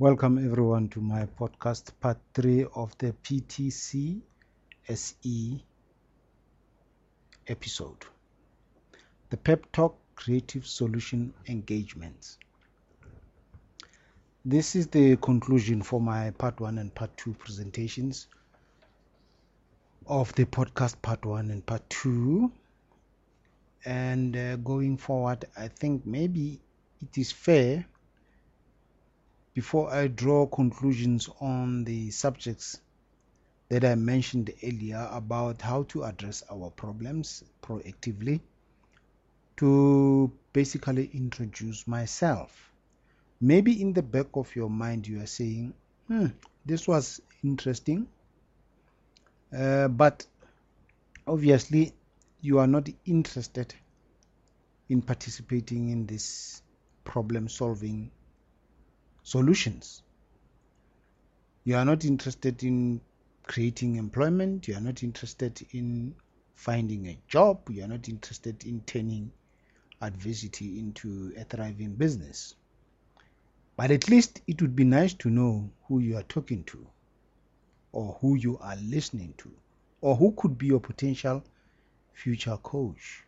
Welcome everyone to my podcast, part three of the PTC SE episode. The Pep Talk Creative Solution Engagements. This is the conclusion for my part one and part two presentations of the podcast part one and part two. And uh, going forward, I think maybe it is fair before I draw conclusions on the subjects that I mentioned earlier about how to address our problems proactively, to basically introduce myself. Maybe in the back of your mind, you are saying, hmm, this was interesting, uh, but obviously, you are not interested in participating in this problem solving solutions. You are not interested in creating employment, you are not interested in finding a job, you are not interested in turning adversity into a thriving business. But at least it would be nice to know who you are talking to, or who you are listening to, or who could be your potential future coach,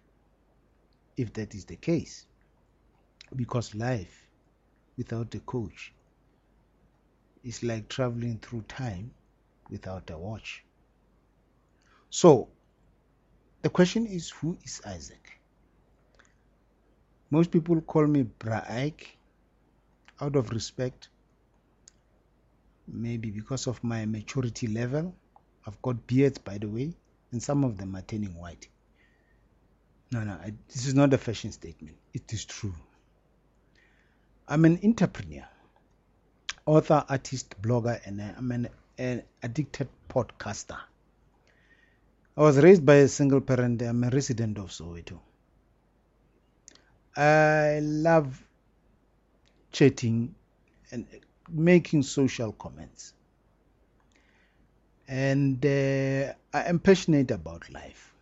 if that is the case. Because life without a coach is like traveling through time without a watch. So, the question is who is Isaac? Most people call me Bra Ike out of respect, maybe because of my maturity level. I've got beards, by the way, and some of them are turning white. No, no, I, this is not a fashion statement. It is true. I'm an entrepreneur, author, artist, blogger, and I'm an, an addicted podcaster. I was raised by a single parent. I'm a resident of Soweto. I love chatting and making social comments. And uh, I am passionate about life.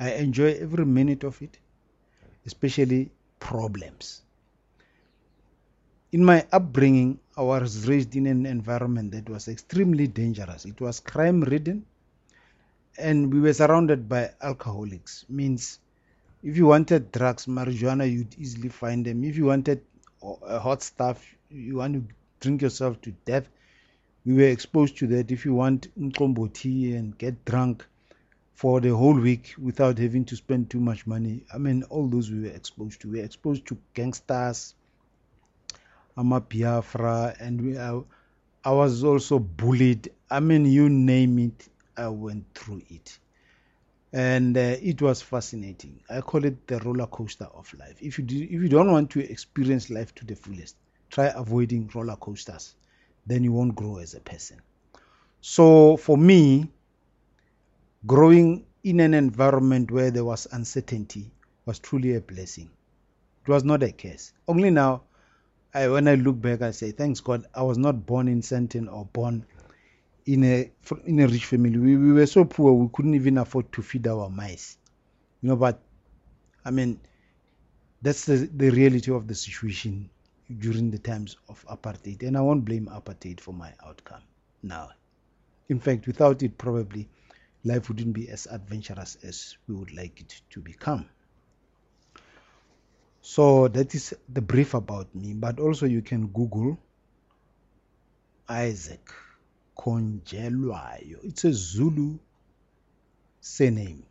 I enjoy every minute of it, especially problems in my upbringing, I was raised in an environment that was extremely dangerous. It was crime ridden, and we were surrounded by alcoholics. Means, if you wanted drugs, marijuana, you'd easily find them. If you wanted uh, hot stuff, you want to drink yourself to death, we were exposed to that. If you want tea and get drunk for the whole week without having to spend too much money, I mean, all those we were exposed to. We were exposed to gangsters Biafra, and we, I, I was also bullied. I mean, you name it, I went through it. And uh, it was fascinating. I call it the roller coaster of life. If you, do, if you don't want to experience life to the fullest, try avoiding roller coasters. Then you won't grow as a person. So for me, growing in an environment where there was uncertainty was truly a blessing. It was not a curse. Only now I, when I look back, I say, thanks God, I was not born in Sandton or born in a in a rich family. We, we were so poor we couldn't even afford to feed our mice, you know. But I mean, that's the, the reality of the situation during the times of apartheid, and I won't blame apartheid for my outcome now. In fact, without it, probably life wouldn't be as adventurous as we would like it to become. So that is the brief about me, but also you can Google Isaac Konjelwayo. It's a Zulu surname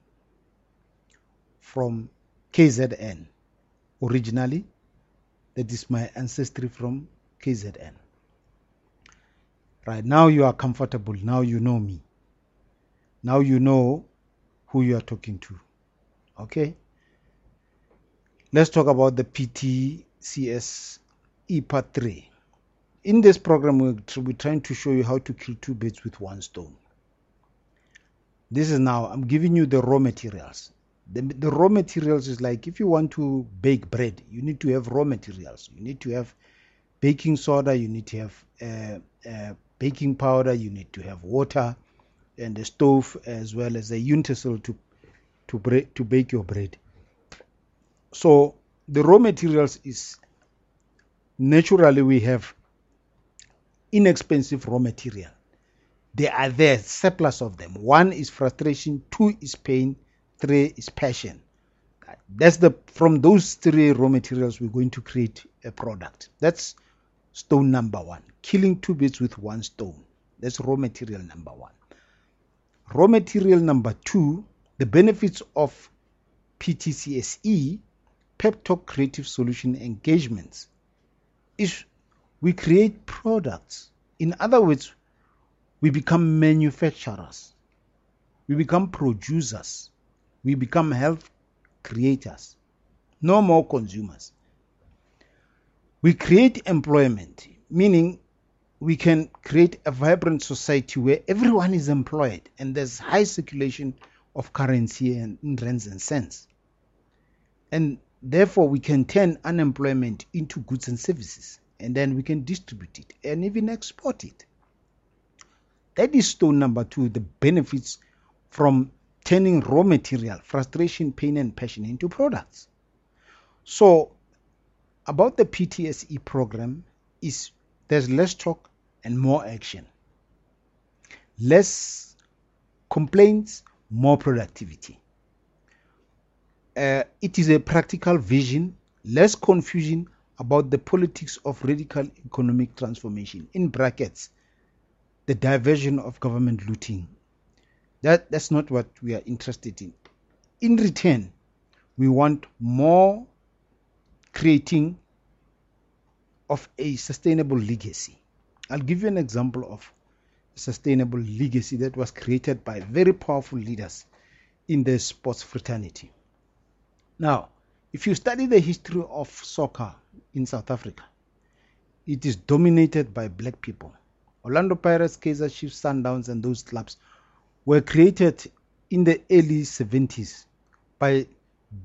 from KZN. Originally, that is my ancestry from KZN. Right now, you are comfortable. Now you know me. Now you know who you are talking to. Okay? Let's talk about the PTCS part 3. In this program, we're, trying to show you how to kill two birds with one stone. This is now, I'm giving you the raw materials. The, the raw materials is like if you want to bake bread, you need to have raw materials. You need to have baking soda, you need to have uh, uh, baking powder, you need to have water, and a stove as well as a utensil to to, to bake your bread. So the raw materials is naturally we have inexpensive raw material. They are there, surplus of them. One is frustration, two is pain, three is passion. That's the from those three raw materials we're going to create a product. That's stone number one. Killing two birds with one stone. That's raw material number one. Raw material number two, the benefits of PTCSE, Pep Talk Creative Solution Engagements, is we create products. In other words, we become manufacturers, we become producers, we become health creators, no more consumers. We create employment, meaning we can create a vibrant society where everyone is employed and there's high circulation of currency and rands and cents. And therefore, we can turn unemployment into goods and services and then we can distribute it and even export it. That is stone number two the benefits from turning raw material, frustration, pain, and passion into products. So, about the PTSE program is there's less talk and more action. Less complaints, more productivity. Uh, it is a practical vision, less confusion about the politics of radical economic transformation. In brackets, the diversion of government looting. That, that's not what we are interested in. In return, we want more creating of a sustainable legacy. I'll give you an example of a sustainable legacy that was created by very powerful leaders in the sports fraternity. Now, if you study the history of soccer in South Africa, it is dominated by black people. Orlando Pirates, Kaizer Chiefs, Sundowns, and those clubs were created in the early 70s by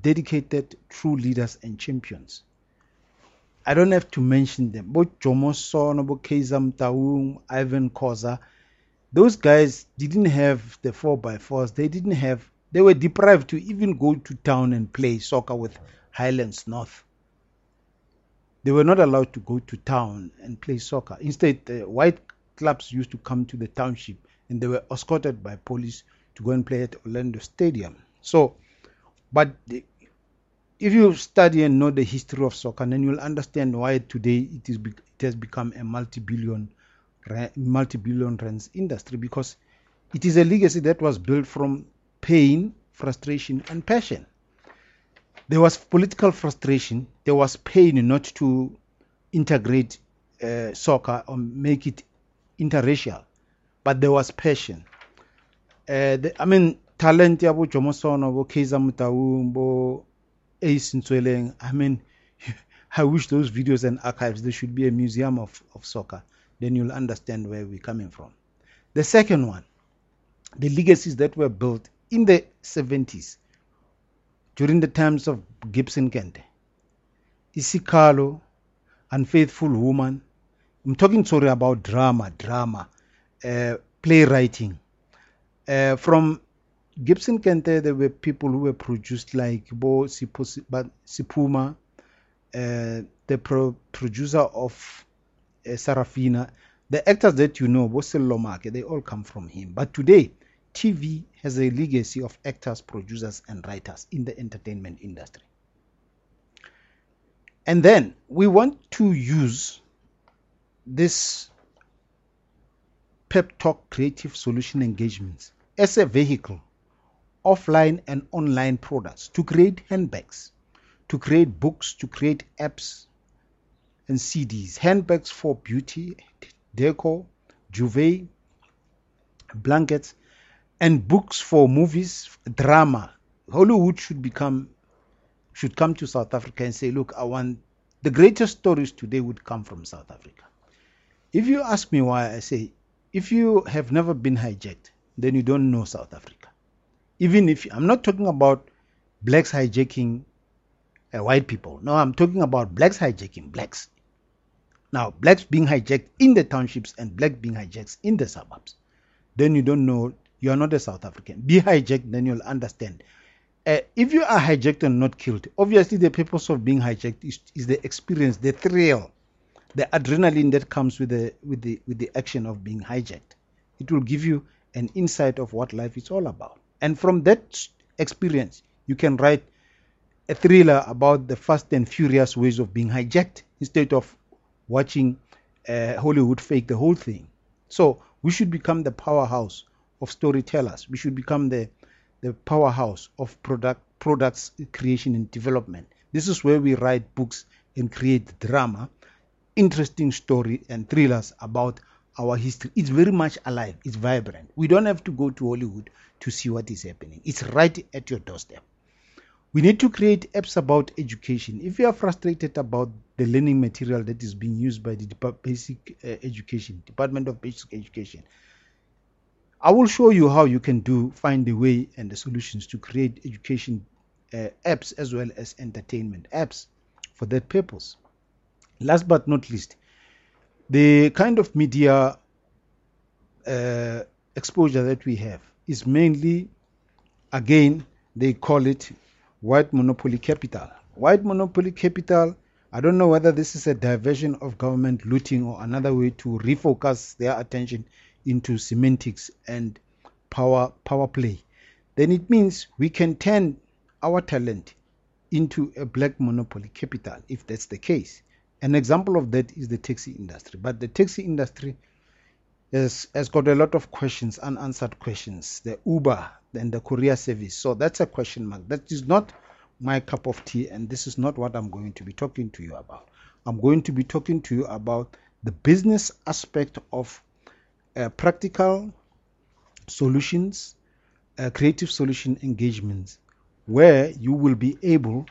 dedicated true leaders and champions. I don't have to mention them. Both Jomo Sono, Kaizer Motaung, Irvin Khoza, those guys didn't have the 4x4s. They didn't have, they were deprived to even go to town and play soccer with Highlands North. They were not allowed to go to town and play soccer. Instead, white clubs used to come to the township and they were escorted by police to go and play at Orlando Stadium. So, but the, if you study and know the history of soccer, then you'll understand why today it is it has become a multi-billion multi-billion rands industry because it is a legacy that was built from pain, frustration, and passion. There was political frustration. There was pain not to integrate uh, soccer or make it interracial, but there was passion. Uh, the, I mean, talent Ace. I mean, I wish those videos and archives, there should be a museum of, of soccer. Then you'll understand where we're coming from. The second one, the legacies that were built in the 70s during the times of Gibson Kente. Isikalo, Unfaithful Woman. I'm talking sorry about drama, drama, uh, playwriting. Uh, from Gibson Kente, there were people who were produced like Bo Sipuma, uh, the pro- producer of uh, Sarafina. The actors that you know, Bosel Lomake, they all come from him. But today, TV has a legacy of actors, producers, and writers in the entertainment industry. And then we want to use this pep talk creative solution engagements as a vehicle offline and online products to create handbags, to create books, to create apps and CDs, handbags for beauty, decor, duvet, blankets, and books for movies, drama. Hollywood should become should come to South Africa and say, look, I want the greatest stories today would come from South Africa. If you ask me why, I say, if you have never been hijacked, then you don't know South Africa even if I'm not talking about blacks hijacking uh, white people. No, I'm talking about blacks hijacking blacks. Now, blacks being hijacked in the townships and blacks being hijacked in the suburbs. Then you don't know, you are not a South African. Be hijacked, then you'll understand. Uh, if you are hijacked and not killed, obviously the purpose of being hijacked is, is the experience, the thrill. the adrenaline that comes with the with the with the action of being hijacked. It will give you an insight of what life is all about. And from that experience, you can write a thriller about the fast and furious ways of being hijacked instead of watching uh, Hollywood fake the whole thing. So we should become the powerhouse of storytellers. We should become the the powerhouse of product products creation and development. This is where we write books and create drama, interesting story and thrillers about our history. It's very much alive. It's vibrant. We don't have to go to Hollywood to see what is happening. It's right at your doorstep. We need to create apps about education. If you are frustrated about the learning material that is being used by the basic uh, education, Department of Basic Education, I will show you how you can do find the way and the solutions to create education uh, apps as well as entertainment apps for that purpose. Last but not least, the kind of media uh, exposure that we have is mainly, again, they call it white monopoly capital. White monopoly capital, I don't know whether this is a diversion of government looting or another way to refocus their attention into semantics and power power play. Then it means we can turn our talent into a black monopoly capital if that's the case. An example of that is the taxi industry. But the taxi industry has, has got a lot of questions, unanswered questions. The Uber and the courier service. So that's a question mark. That is not my cup of tea, and this is not what I'm going to be talking to you about. I'm going to be talking to you about the business aspect of uh, practical solutions, uh, creative solution engagements, where you will be able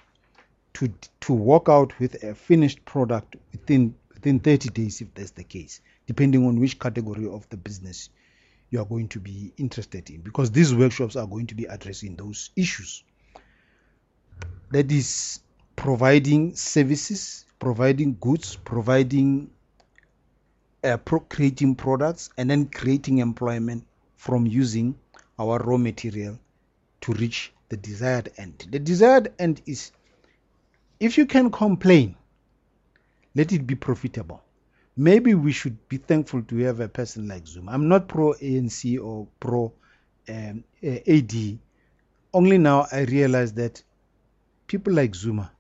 to to walk out with a finished product within within 30 days if that's the case depending on which category of the business you are going to be interested in because these workshops are going to be addressing those issues. That is providing services providing goods providing uh, pro- creating products and then creating employment from using our raw material to reach the desired end the desired end is if you can complain, let it be profitable. Maybe we should be thankful to have a person like Zuma. I'm not pro ANC or pro um, uh, AD. Only now I realize that people like Zuma,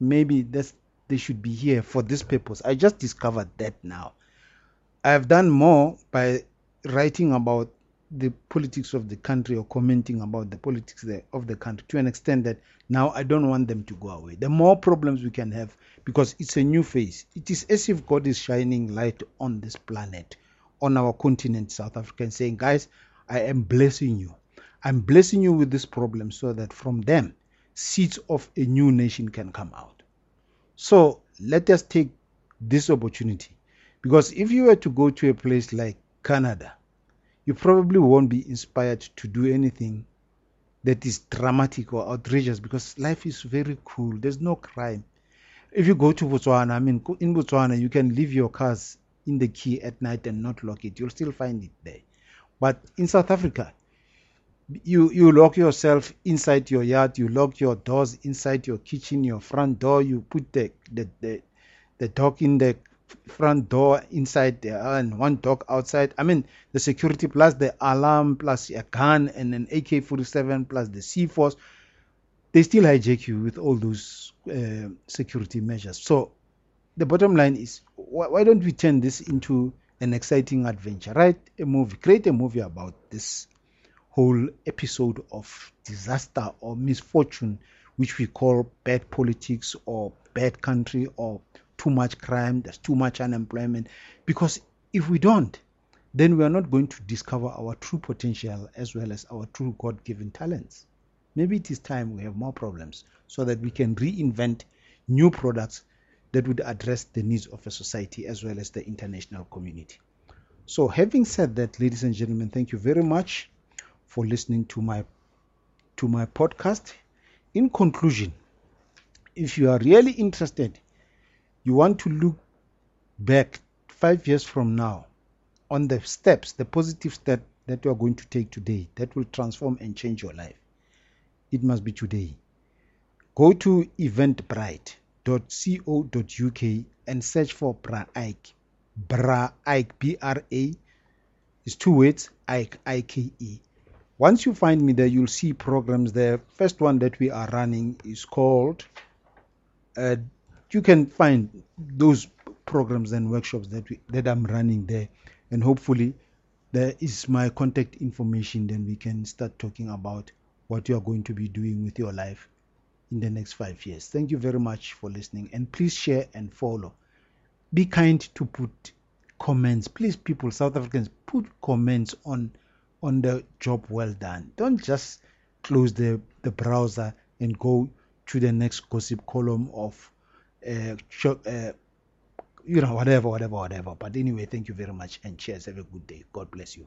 maybe that's, they should be here for this purpose. I just discovered that now. I've done more by writing about the politics of the country or commenting about the politics of the country to an extent that now I don't want them to go away. The more problems we can have because it's a new phase. It is as if God is shining light on this planet, on our continent, South Africa, and saying, guys, I am blessing you. I'm blessing you with this problem so that from them, seeds of a new nation can come out. So let us take this opportunity because if you were to go to a place like Canada, you probably won't be inspired to do anything that is dramatic or outrageous because life is very cool. There's no crime. If you go to Botswana, I mean, in Botswana, you can leave your cars in the key at night and not lock it. You'll still find it there. But in South Africa, you you lock yourself inside your yard. You lock your doors inside your kitchen, your front door. You put the the the, the dog in the front door inside there and one dog outside. I mean, the security plus the alarm plus a gun and an AK 47 plus the c-force they still hijack you with all those uh, security measures. So, the bottom line is why, why don't we turn this into an exciting adventure? Write a movie, create a movie about this whole episode of disaster or misfortune, which we call bad politics or bad country or too much crime, there's too much unemployment. Because if we don't, then we are not going to discover our true potential as well as our true God given talents. Maybe it is time we have more problems so that we can reinvent new products that would address the needs of a society as well as the international community. So, having said that, ladies and gentlemen, thank you very much for listening to my to my podcast. In conclusion, if you are really interested you want to look back five years from now on the steps, the positive step that you are going to take today that will transform and change your life. It must be today. Go to eventbrite.co.uk and search for Bra Ike. Bra Ike, B R A, is two words, Ike, I K E. Once you find me there, you'll see programs there. First one that we are running is called, uh, you can find those programs and workshops that, we, that I'm running there. And hopefully, there is my contact information. Then we can start talking about what you are going to be doing with your life in the next five years. Thank you very much for listening. And please share and follow. Be kind to put comments. Please, people, South Africans, put comments on on the job well done. Don't just close the, the browser and go to the next gossip column of uh, uh, you know whatever whatever whatever. But anyway thank you very much and cheers. Have a good day. God bless you